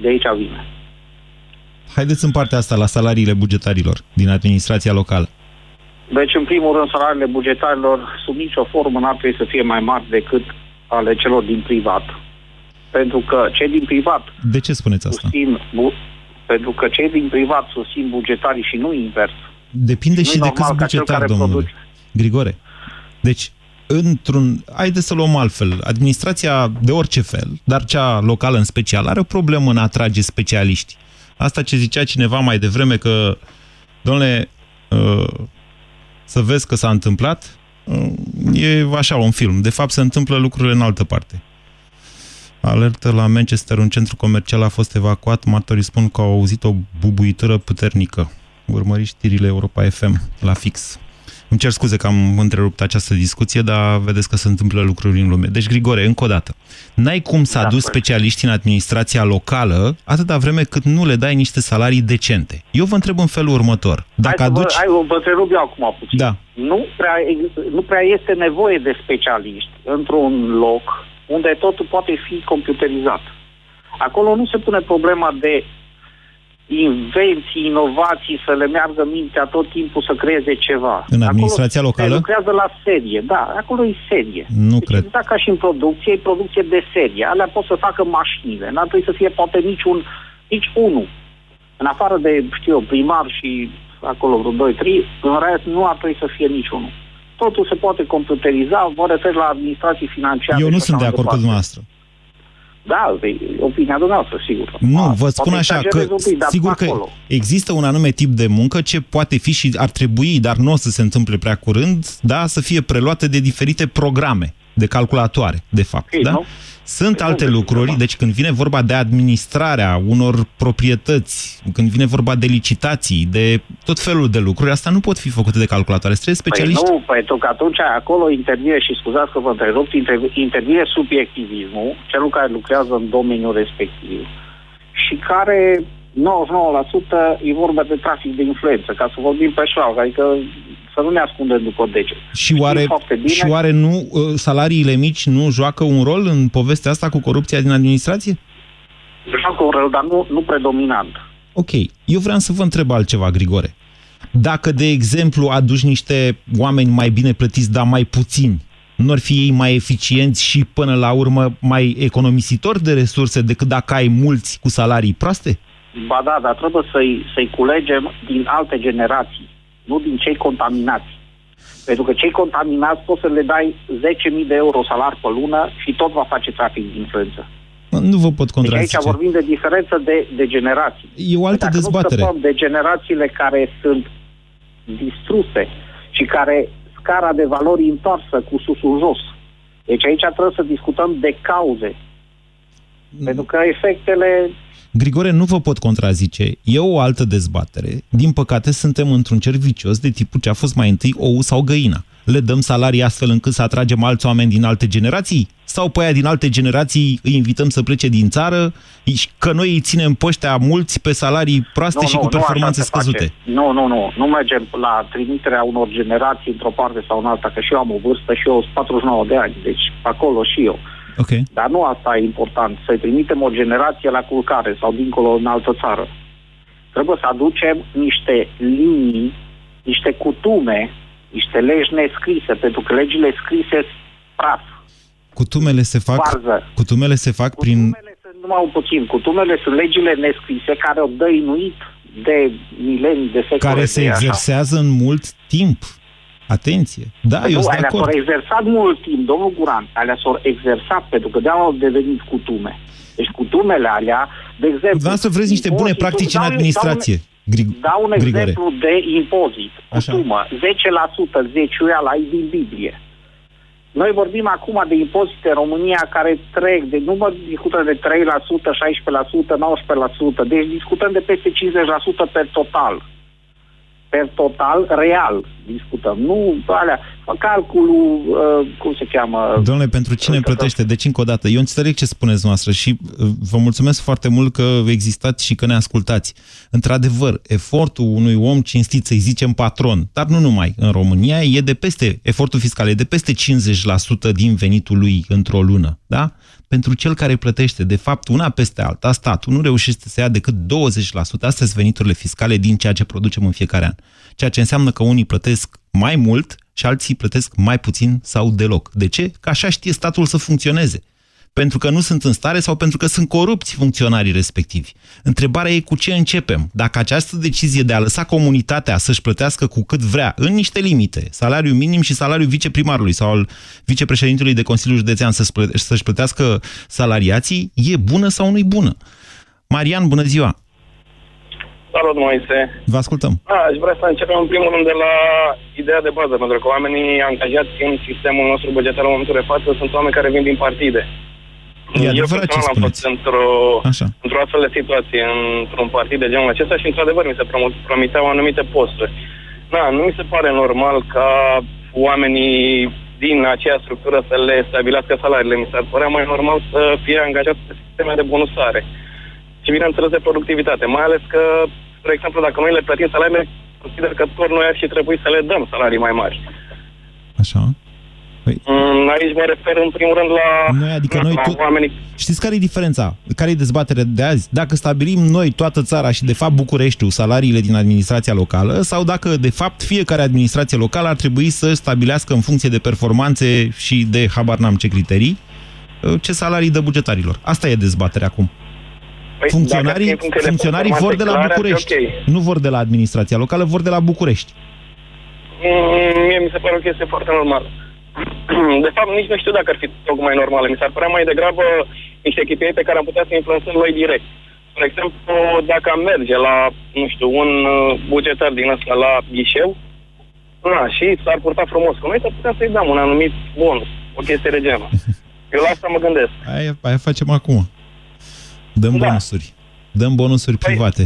de aici vine. Haideți în partea asta la salariile bugetarilor din administrația locală. Deci, în primul rând, salariile bugetarilor, sub nicio formă, n-ar trebui să fie mai mari decât ale celor din privat. Pentru că cei din privat De ce spuneți asta? susțin, bu- pentru că cei din privat susțin bugetarii și nu invers. Depinde Nu și e de normal câți ca cel bugetari, care domnule. produce- Grigore. Deci, într-un... Haideți să luăm altfel. Administrația de orice fel, dar cea locală în special, are o problemă în a atrage specialiști. Asta ce zicea cineva mai devreme că, domnule, uh, să vezi că s-a întâmplat, uh, e așa un film. De fapt, se întâmplă lucrurile în altă parte. Alertă la Manchester, un centru comercial a fost evacuat. Martorii spun că au auzit o bubuitură puternică. Urmăriți știrile Europa FM la fix. Îmi cer scuze că am întrerupt această discuție, dar vedeți că se întâmplă lucruri în lume. Deci, Grigore, încă o dată, n-ai cum să Da, aduci păi. specialiști în administrația locală atâta vreme cât nu le dai niște salarii decente. Eu vă întreb în felul următor. Dacă hai să aduci... vă, hai, vă întrerup eu acum puțin. Da. Nu prea, ex- nu prea este nevoie de specialiști într-un loc unde totul poate fi computerizat. Acolo nu se pune problema de invenții, inovații, să le meargă mintea tot timpul să creeze ceva. În administrația acolo locală? Se lucrează la serie, da, acolo e serie. Nu deci cred. exact ca și în producție, e producție de serie. Alea pot să facă mașinile. N-ar trebui să fie poate niciun, nici unul. În afară de, știu eu, primar și acolo vreo 2 3 în rest nu ar trebui să fie niciunul. Totul se poate computeriza, vă refer la administrații financiare. Eu nu și sunt de așa mai acord cu departe. dumneavoastră. Da, e opinia dumneavoastră, sigur. Nu, vă Poate spun așa că, exagerez un pic, dar sigur că acolo. există un anume tip de muncă ce poate fi și ar trebui, dar nu o să se întâmple prea curând, da, să fie preluate de diferite programe de calculatoare, de fapt. Ei, da? nu? Sunt Păi alte nu, lucruri, deci când vine vorba de administrarea unor proprietăți, când vine vorba de licitații, de tot felul de lucruri, asta nu pot fi făcute de calculatoare. Trebuie specialiști. Păi nu, pentru că atunci acolo intervine și scuzați că vă întrerup, interv- intervine subiectivismul, celul care lucrează în domeniul respectiv și care 99% e vorba de trafic de influență, ca să vorbim pe șlau, adică să nu ne ascundem după deget. Și oare, foarte bine. și oare nu uh, salariile mici nu joacă un rol în povestea asta cu corupția din administrație? Joacă un rol, dar nu, nu predominant. Ok, eu vreau să vă întreb altceva, Grigore. Dacă, de exemplu, aduci niște oameni mai bine plătiți, dar mai puțini, nu ar fi ei mai eficienți și, până la urmă, mai economisitori de resurse decât dacă ai mulți cu salarii proaste? Ba da, dar trebuie să-i, să-i culegem din alte generații, nu din cei contaminați. Pentru că cei contaminați poți să le dai 10.000 de euro salar pe lună și tot va face trafic de influență. Nu vă pot Deci contrazice. aici vorbim de diferență de, de generații. E o altă Dacă dezbatere. nu scăpăm de generațiile care sunt distruse și care scara de valori întoarsă cu susul jos. Deci aici trebuie să discutăm de cauze. Pentru că efectele Grigore, nu vă pot contrazice. E o altă dezbatere. Din păcate, suntem într-un cer vicios de tipul ce a fost mai întâi ou sau găina. Le dăm salarii astfel încât să atragem alți oameni din alte generații? Sau pe aia din alte generații îi invităm să plece din țară și că noi îi ținem pe ăștia mulți pe salarii proaste și cu așa performanțe se face. scăzute? Nu, nu, nu. Nu mergem la trimiterea unor generații într-o parte sau în alta, că și eu am o vârstă și eu sunt 49 de ani, deci acolo și eu. Ok. Dar nu asta e important, să-i trimitem o generație la culcare sau dincolo în altă țară. Trebuie să aducem niște linii, niște cutume, niște legi nescrise, pentru că legile scrise sunt praf, Cutumele se fac, varză. cutumele se fac prin... Sunt numai un puțin. Cutumele sunt legile nescrise care au dăinuit de milenii, de secole. care se de așa. exersează în mult timp. Atenție. Da, eu nu, sunt de alea acord. s-au exersat mult timp, domnul Guran, alea s-au exersat, pentru că de-aia au devenit cutume. Deci cutumele alea, de exemplu... Dumneavoastră vreți niște bune impozitul- practici în dau un- administrație. Grig- Dau un Grigore. exemplu de impozit. Cutumă, 10% zeciuiala e din Biblie. Noi vorbim acum de impozite în România care trec, de, nu mă discutăm de 3%, 16%, 19%, deci discutăm de peste 50% per total. Per total, real discutăm. Nu alea, calculul, uh, cum se cheamă? Domnule, pentru cine plătește? Deci, încă o dată, eu înțeleg ce spuneți noastră și uh, vă mulțumesc foarte mult că existați și că ne ascultați. Într-adevăr, efortul unui om cinstit, să-i zicem patron, dar nu numai, în România, e de peste, efortul fiscal e de peste 50% din venitul lui într-o lună, da? Pentru cel care plătește, de fapt, una peste alta, statul nu reușește să ia decât 20%, astea sunt veniturile fiscale din ceea ce producem în fiecare an. Ceea ce înseamnă că unii plătesc mai mult și alții plătesc mai puțin sau deloc. De ce? Că așa știe statul să funcționeze. Pentru că nu sunt în stare sau pentru că sunt corupți funcționarii respectivi. Întrebarea e cu ce începem. Dacă această decizie de a lăsa comunitatea să-și plătească cu cât vrea, în niște limite, salariul minim și salariul viceprimarului sau al vicepreședintelui de Consiliul Județean să-și plă- să-și plătească salariații, e bună sau nu-i bună? Marian, bună ziua! Salut, Moise. Vă ascultăm. A, aș vrea să începem în primul rând de la ideea de bază, pentru că oamenii angajați în sistemul nostru bugetar în momentul de față sunt oameni care vin din partide. E Eu adevărat ce personal am spuneți. fost într-o, Așa. într-o astfel de situație, într-un partid de genul acesta și, într-adevăr, mi se promo- promiteau anumite posturi. Da, nu mi se pare normal ca oamenii din aceea structură să le stabilească salariile. Mi s-ar părea mai normal să fie angajați pe sisteme de bonusare. Și, bineînțeles, de productivitate. Mai ales că, spre exemplu, dacă noi le plătim salariile, consider că tot noi ar fi trebuit să le dăm salarii mai mari. Așa. Mm, Aici mă refer, în primul rând, la, Noi, adică la noi tu- oamenii Știți care e diferența? Care e dezbaterea de azi? Dacă stabilim noi toată țara și, de fapt, Bucureștiul, salariile din administrația locală, sau dacă, de fapt, fiecare administrație locală ar trebui să stabilească în funcție de performanțe și de habar n-am ce criterii, ce salarii dă bugetarilor. Asta e dezbaterea acum. Păi, Funcționarii, dacă țin funcție de funcționarii vor performanțe de la clare, ar fi București, ok. nu vor de la administrația locală, vor de la București. Mm, Mie mi se pare o chestie foarte normală. De fapt, nici nu știu dacă ar fi tocmai normală. Mi s-ar părea mai degrabă niște chestii pe care am putea să influențăm noi direct. Spre exemplu, dacă am merge la, nu știu, un uh, bugetar din ăsta la ghișeu, na, și s-ar purta frumos cu noi, să putem să-i dăm un anumit bonus, o chestie de genul. Eu la asta mă gândesc. Aia, aia facem acum. Dăm Da. bonusuri. Dăm bonusuri private.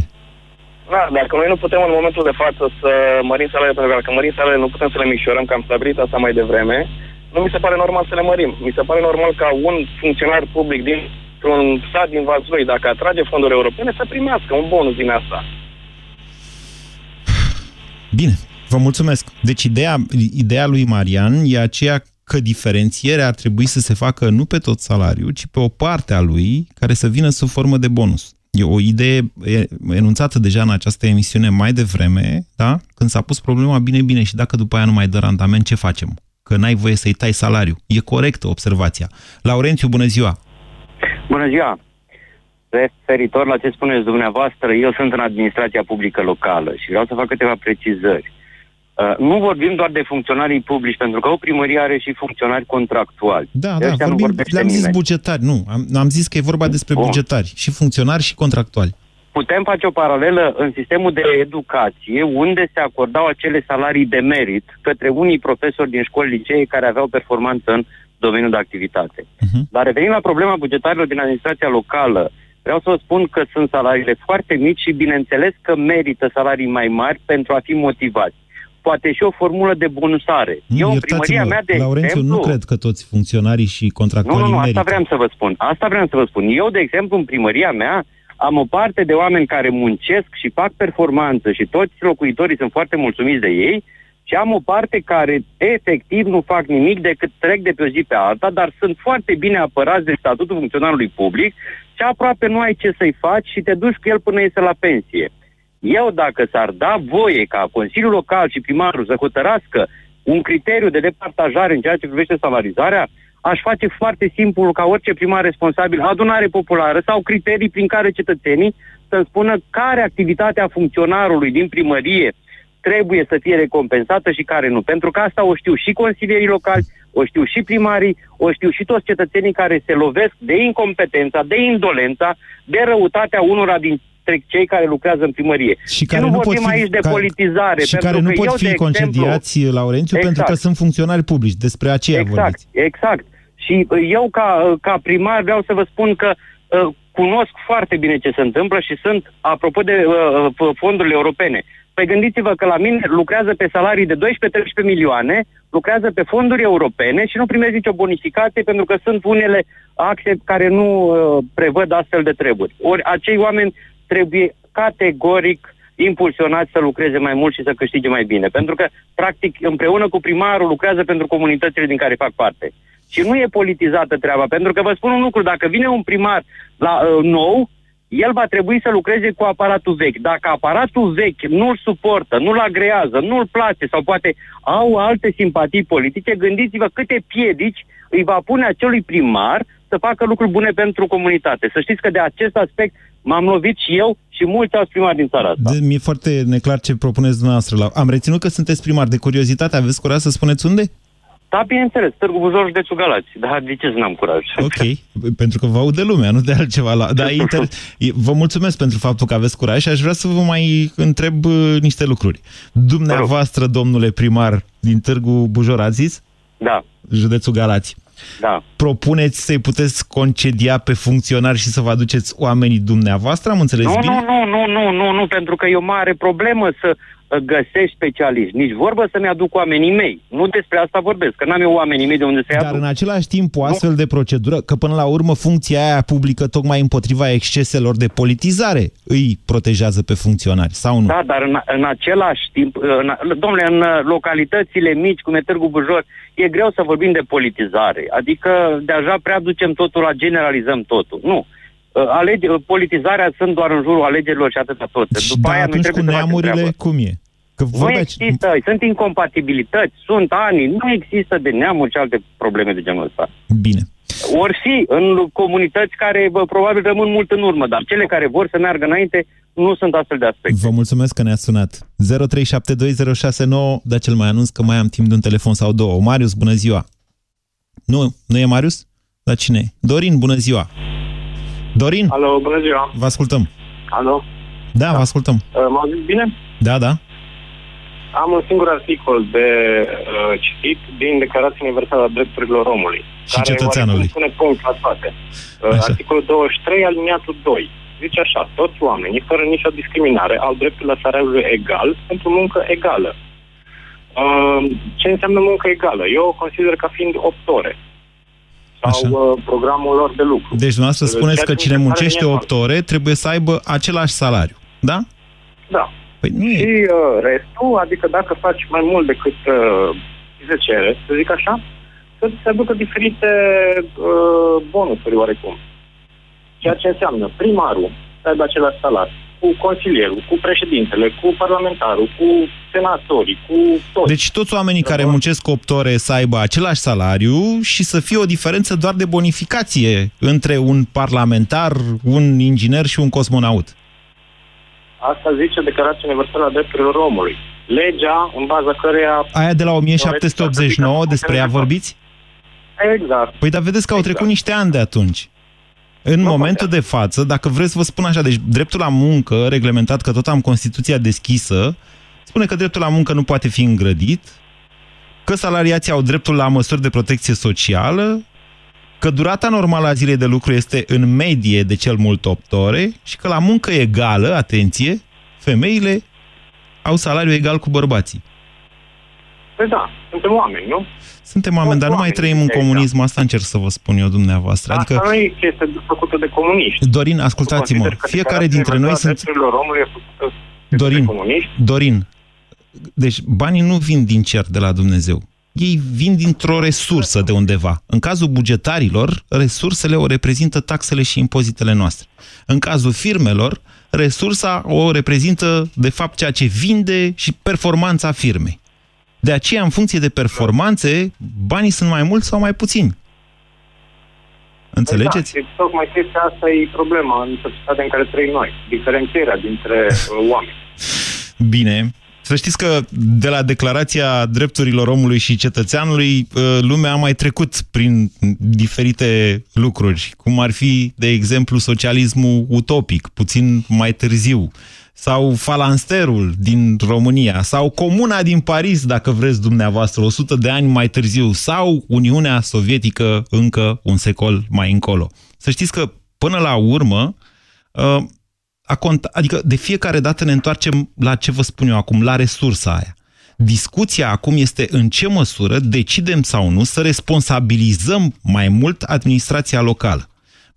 Da, dacă noi nu putem în momentul de față să mărim salariile, pentru că dacă mărim salariile nu putem să le micșorăm, că am stabilit asta mai devreme, nu mi se pare normal să le mărim. Mi se pare normal ca un funcționar public dintr-un sat din Vaslui, dacă atrage fonduri europene, să primească un bonus din asta. Bine, vă mulțumesc. Deci ideea, ideea lui Marian e aceea că diferențierea ar trebui să se facă nu pe tot salariul, ci pe o parte a lui care să vină sub formă de bonus. E o idee e- enunțată deja în această emisiune mai devreme, da? când s-a pus problema, bine, bine, și dacă după aia nu mai dă randament, ce facem? Că n-ai voie să-i tai salariu. E corectă observația. Laurențiu, bună ziua! Bună ziua! Referitor la ce spuneți dumneavoastră, eu sunt în administrația publică locală și vreau să fac câteva precizări. Uh, nu vorbim doar de funcționarii publici, pentru că o primărie are și funcționari contractuali. Da, De da, ăștia nu vorbim, vorbește le-am zis nimeni. bugetari, nu. Am, am zis că e vorba despre Bun. bugetari, și funcționari și contractuali. Putem face o paralelă în sistemul de educație, unde se acordau acele salarii de merit către unii profesori din școli licee care aveau performanță în domeniul de activitate. Mhm. Dar revenind la problema bugetarilor din administrația locală, vreau să vă spun că sunt salariile foarte mici și bineînțeles că merită salarii mai mari pentru a fi motivați. Poate și o formulă de bonusare. Nu, Eu în iertați-mă, primăria mea, de Laurențiu, exemplu... nu cred că toți funcționarii și Nu, contractualii nu, nu, asta merită. vreau să vă spun. Asta vreau să vă spun. Eu, de exemplu, în primăria mea, am o parte de oameni care muncesc și fac performanță și toți locuitorii sunt foarte mulțumiți de ei și am o parte care efectiv nu fac nimic decât trec de pe o zi pe alta, dar sunt foarte bine apărați de statutul funcționarului public și aproape nu ai ce să-i faci și te duci cu el până iese la pensie. Eu, dacă s-ar da voie ca Consiliul Local și primarul să hotărască un criteriu de departajare în ceea ce privește salarizarea, aș face foarte simplu ca orice primar responsabil, adunare populară sau criterii prin care cetățenii să spună care activitatea funcționarului din primărie trebuie să fie recompensată și care nu. Pentru că asta o știu și consilierii locali, o știu și primarii, o știu și toți cetățenii care se lovesc de incompetența, de indolența, de răutatea unora dintre cei care lucrează în primărie. Și care nu, nu pot vorbim fi, aici de ca- politizare. Și pentru care nu că pot eu, fi de exemplu- concediați, Laurențiu, pentru că Exact. sunt funcționari publici. Despre aceea Exact, vorbiți. exact. Și uh, eu ca, uh, ca primar vreau să vă spun că uh, cunosc foarte bine ce se întâmplă și sunt, apropo de uh, uh, fondurile europene, Păi gândiți-vă că la mine lucrează pe salarii de 12-13 milioane, lucrează pe fonduri europene și nu primesc nicio bonificație pentru că sunt unele axe care nu uh, prevăd astfel de treburi. Ori acei oameni trebuie categoric impulsionați să lucreze mai mult și să câștige mai bine. Pentru că, practic, împreună cu primarul lucrează pentru comunitățile din care fac parte. Și nu e politizată treaba, pentru că vă spun un lucru, dacă vine un primar la uh, nou, el va trebui să lucreze cu aparatul vechi. Dacă aparatul vechi nu-l suportă, nu-l agrează, nu-l place sau poate au alte simpatii politice, gândiți-vă câte piedici îi va pune acelui primar să facă lucruri bune pentru comunitate. Să știți că de acest aspect m-am lovit și eu și mulți alți primari din țara asta. De, mi-e foarte neclar ce propuneți dumneavoastră. La... Am reținut că sunteți primar. De curiozitate, aveți curaj să spuneți unde? Da, bineînțeles, Târgu Buzor, județul Galați. Dar de ce să n-am curaj? Ok, pentru că vă aud de lumea, nu de altceva. La... Dar e inter... e- vă mulțumesc pentru faptul că aveți curaj și aș vrea să vă mai întreb uh, niște lucruri. Dumneavoastră, domnule primar din Târgu Bujor, ați zis? Da. Județul Galați. Da. Propuneți să-i puteți concedia pe funcționari și să vă aduceți oamenii dumneavoastră? Am înțeles Nu, bine? nu, nu, nu, nu, nu, nu, pentru că e o mare problemă să uh, găsești specialiști. Nici vorbă să-mi aduc oamenii mei. Nu despre asta vorbesc, că n-am eu oamenii mei de unde să-i Dar aduc. în același timp o astfel de procedură, că până la urmă funcția aia publică tocmai împotriva exceselor de politizare îi protejează pe funcționari, sau nu? Da, dar în, în același timp, în, domnule, în uh, localitățile mici, cum e Târgu Bujor, e greu să vorbim de politizare. Adică deja prea ducem totul la generalizăm totul. Nu. Uh, Alege, politizarea sunt doar în jurul alegerilor și atâta tot. Și După da, aia noi atunci cu trebuie să facem neamurile, treabă. cum e? Că Nu vorbeați... există, sunt incompatibilități, sunt ani, nu există de neamuri și alte probleme de genul ăsta. Bine. Ori fi în comunități care bă, probabil rămân mult în urmă, dar cele care vor să meargă înainte nu sunt astfel de aspecte. Vă mulțumesc că ne-ați sunat. 03720695, dar cel mai anunț că mai am timp de un telefon sau două. Marius, bună ziua! Nu, nu e Marius? Dar cine e? Dorin, bună ziua! Dorin, Alo, bună ziua. vă ascultăm. Alo, Da, vă ascultăm. uh, mă auziți bine? Da, da. Am un singur articol de uh, citit din Declarația Universală a Drepturilor Omului. Și cetățeanului. Care pune punct la toate. Uh, articolul 23, aliniatul 2. Zice așa, toți oamenii, fără nicio discriminare, au dreptul la salariul egal pentru muncă egală. Uh, ce înseamnă muncă egală? Eu o consider ca fiind 8 ore. Sau uh, programul lor de lucru. Deci dumneavoastră Ceea spuneți ce că mi se cine pare muncește mie 8 ore trebuie să aibă același salariu. Da? Da. Păi nu și e. uh, restul, adică dacă faci mai mult decât uh, 10 ore, să zic așa, să se aducă diferite uh, bonusuri oarecum. Ceea ce înseamnă primarul să aibă același salariu, cu consilierul, cu președintele, cu parlamentarul, cu senatorii, cu toți. Deci toți oamenii care muncesc 8 ore să aibă același salariu și să fie o diferență doar de bonificație între un parlamentar, un inginer și un cosmonaut. Asta zice Declarația Universală a Drepturilor Omului. Legea în baza căreia... Aia de la 1789, despre ea vorbiți? Exact. Păi dar vedeți că au trecut niște ani de atunci. În momentul de față, dacă vreți să vă spun așa, deci dreptul la muncă, reglementat că tot am Constituția deschisă, spune că dreptul la muncă nu poate fi îngrădit, că salariații au dreptul la măsuri de protecție socială, că durata normală a zilei de lucru este în medie de cel mult 8 ore și că la muncă egală, atenție, femeile au salariu egal cu bărbații. Păi da, suntem oameni, nu? Suntem oameni, dar nu mai trăim în comunism, asta încerc să vă spun eu dumneavoastră. Asta Adică, nu e chestie făcută de comuniști. Dorin, ascultați-mă, Consider că fiecare Declarația dintre noi Universală a sunt... Drepturilor omului e făcută Dorin, comuniști. Dorin, deci banii nu vin din cer de la Dumnezeu. Ei vin dintr-o resursă de undeva. În cazul bugetarilor, resursele o reprezintă taxele și impozitele noastre. În cazul firmelor, resursa o reprezintă, de fapt, ceea ce vinde și performanța firmei. De aceea, în funcție de performanțe, banii sunt mai mulți sau mai puțini. Înțelegeți? Păi da, și tocmai chestia asta e problema în societatea în care trăim noi. Diferențierea dintre uh, oameni. Bine. Să știți că de la Declarația Drepturilor Omului și Cetățeanului, uh, lumea a mai trecut prin diferite lucruri, cum ar fi, de exemplu, socialismul utopic, puțin mai târziu, sau falansterul din România, sau Comuna din Paris, dacă vreți dumneavoastră, 100 de ani mai târziu, sau Uniunea Sovietică încă un secol mai încolo. Să știți că, până la urmă, uh, a conta, adică de fiecare dată ne întoarcem la ce vă spun eu acum, la resursa aia. Discuția acum este în ce măsură decidem sau nu să responsabilizăm mai mult administrația locală.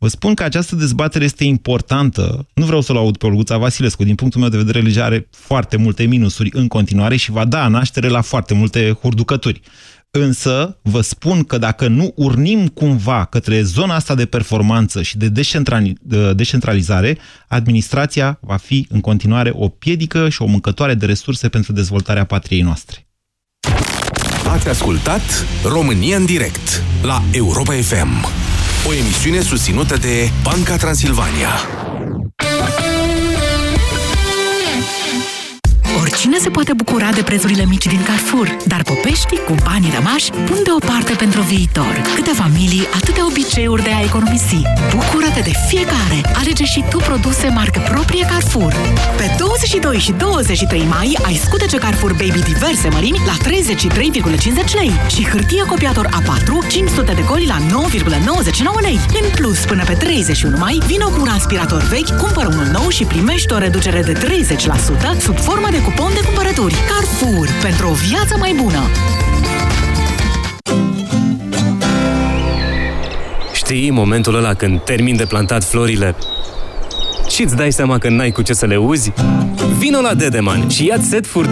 Vă spun că această dezbatere este importantă. Nu vreau să-l aud pe Olguța Vasilescu. Din punctul meu de vedere, legea are foarte multe minusuri în continuare și va da naștere la foarte multe hurducături. Însă, vă spun că dacă nu urnim cumva către zona asta de performanță și de decentralizare, administrația va fi în continuare o piedică și o mâncătoare de resurse pentru dezvoltarea patriei noastre. Ați ascultat România în direct la Europa FM, o emisiune susținută de Banca Transilvania. Cine se poate bucura de prețurile mici din Carrefour? Dar popeștii cu banii rămași pun deoparte pentru viitor. Câte familii, atâtea obiceiuri de a economisi. Bucură-te de fiecare! Alege și tu produse marcă proprie Carrefour. Pe 22 și 23 mai ai scutece Carrefour Baby diverse mărimi la 33,50 lei și hârtie copiator A4 500 de goli la 9,99 lei. În plus, până pe 31 mai, vino cu un aspirator vechi, cumpără unul nou și primești o reducere de 30% sub formă de cupon de cumpărături. Carrefour. Pentru o viață mai bună. Știi momentul ăla când termin de plantat florile și îți dai seama că n-ai cu ce să le uzi? Vino la Dedeman și ia set furtun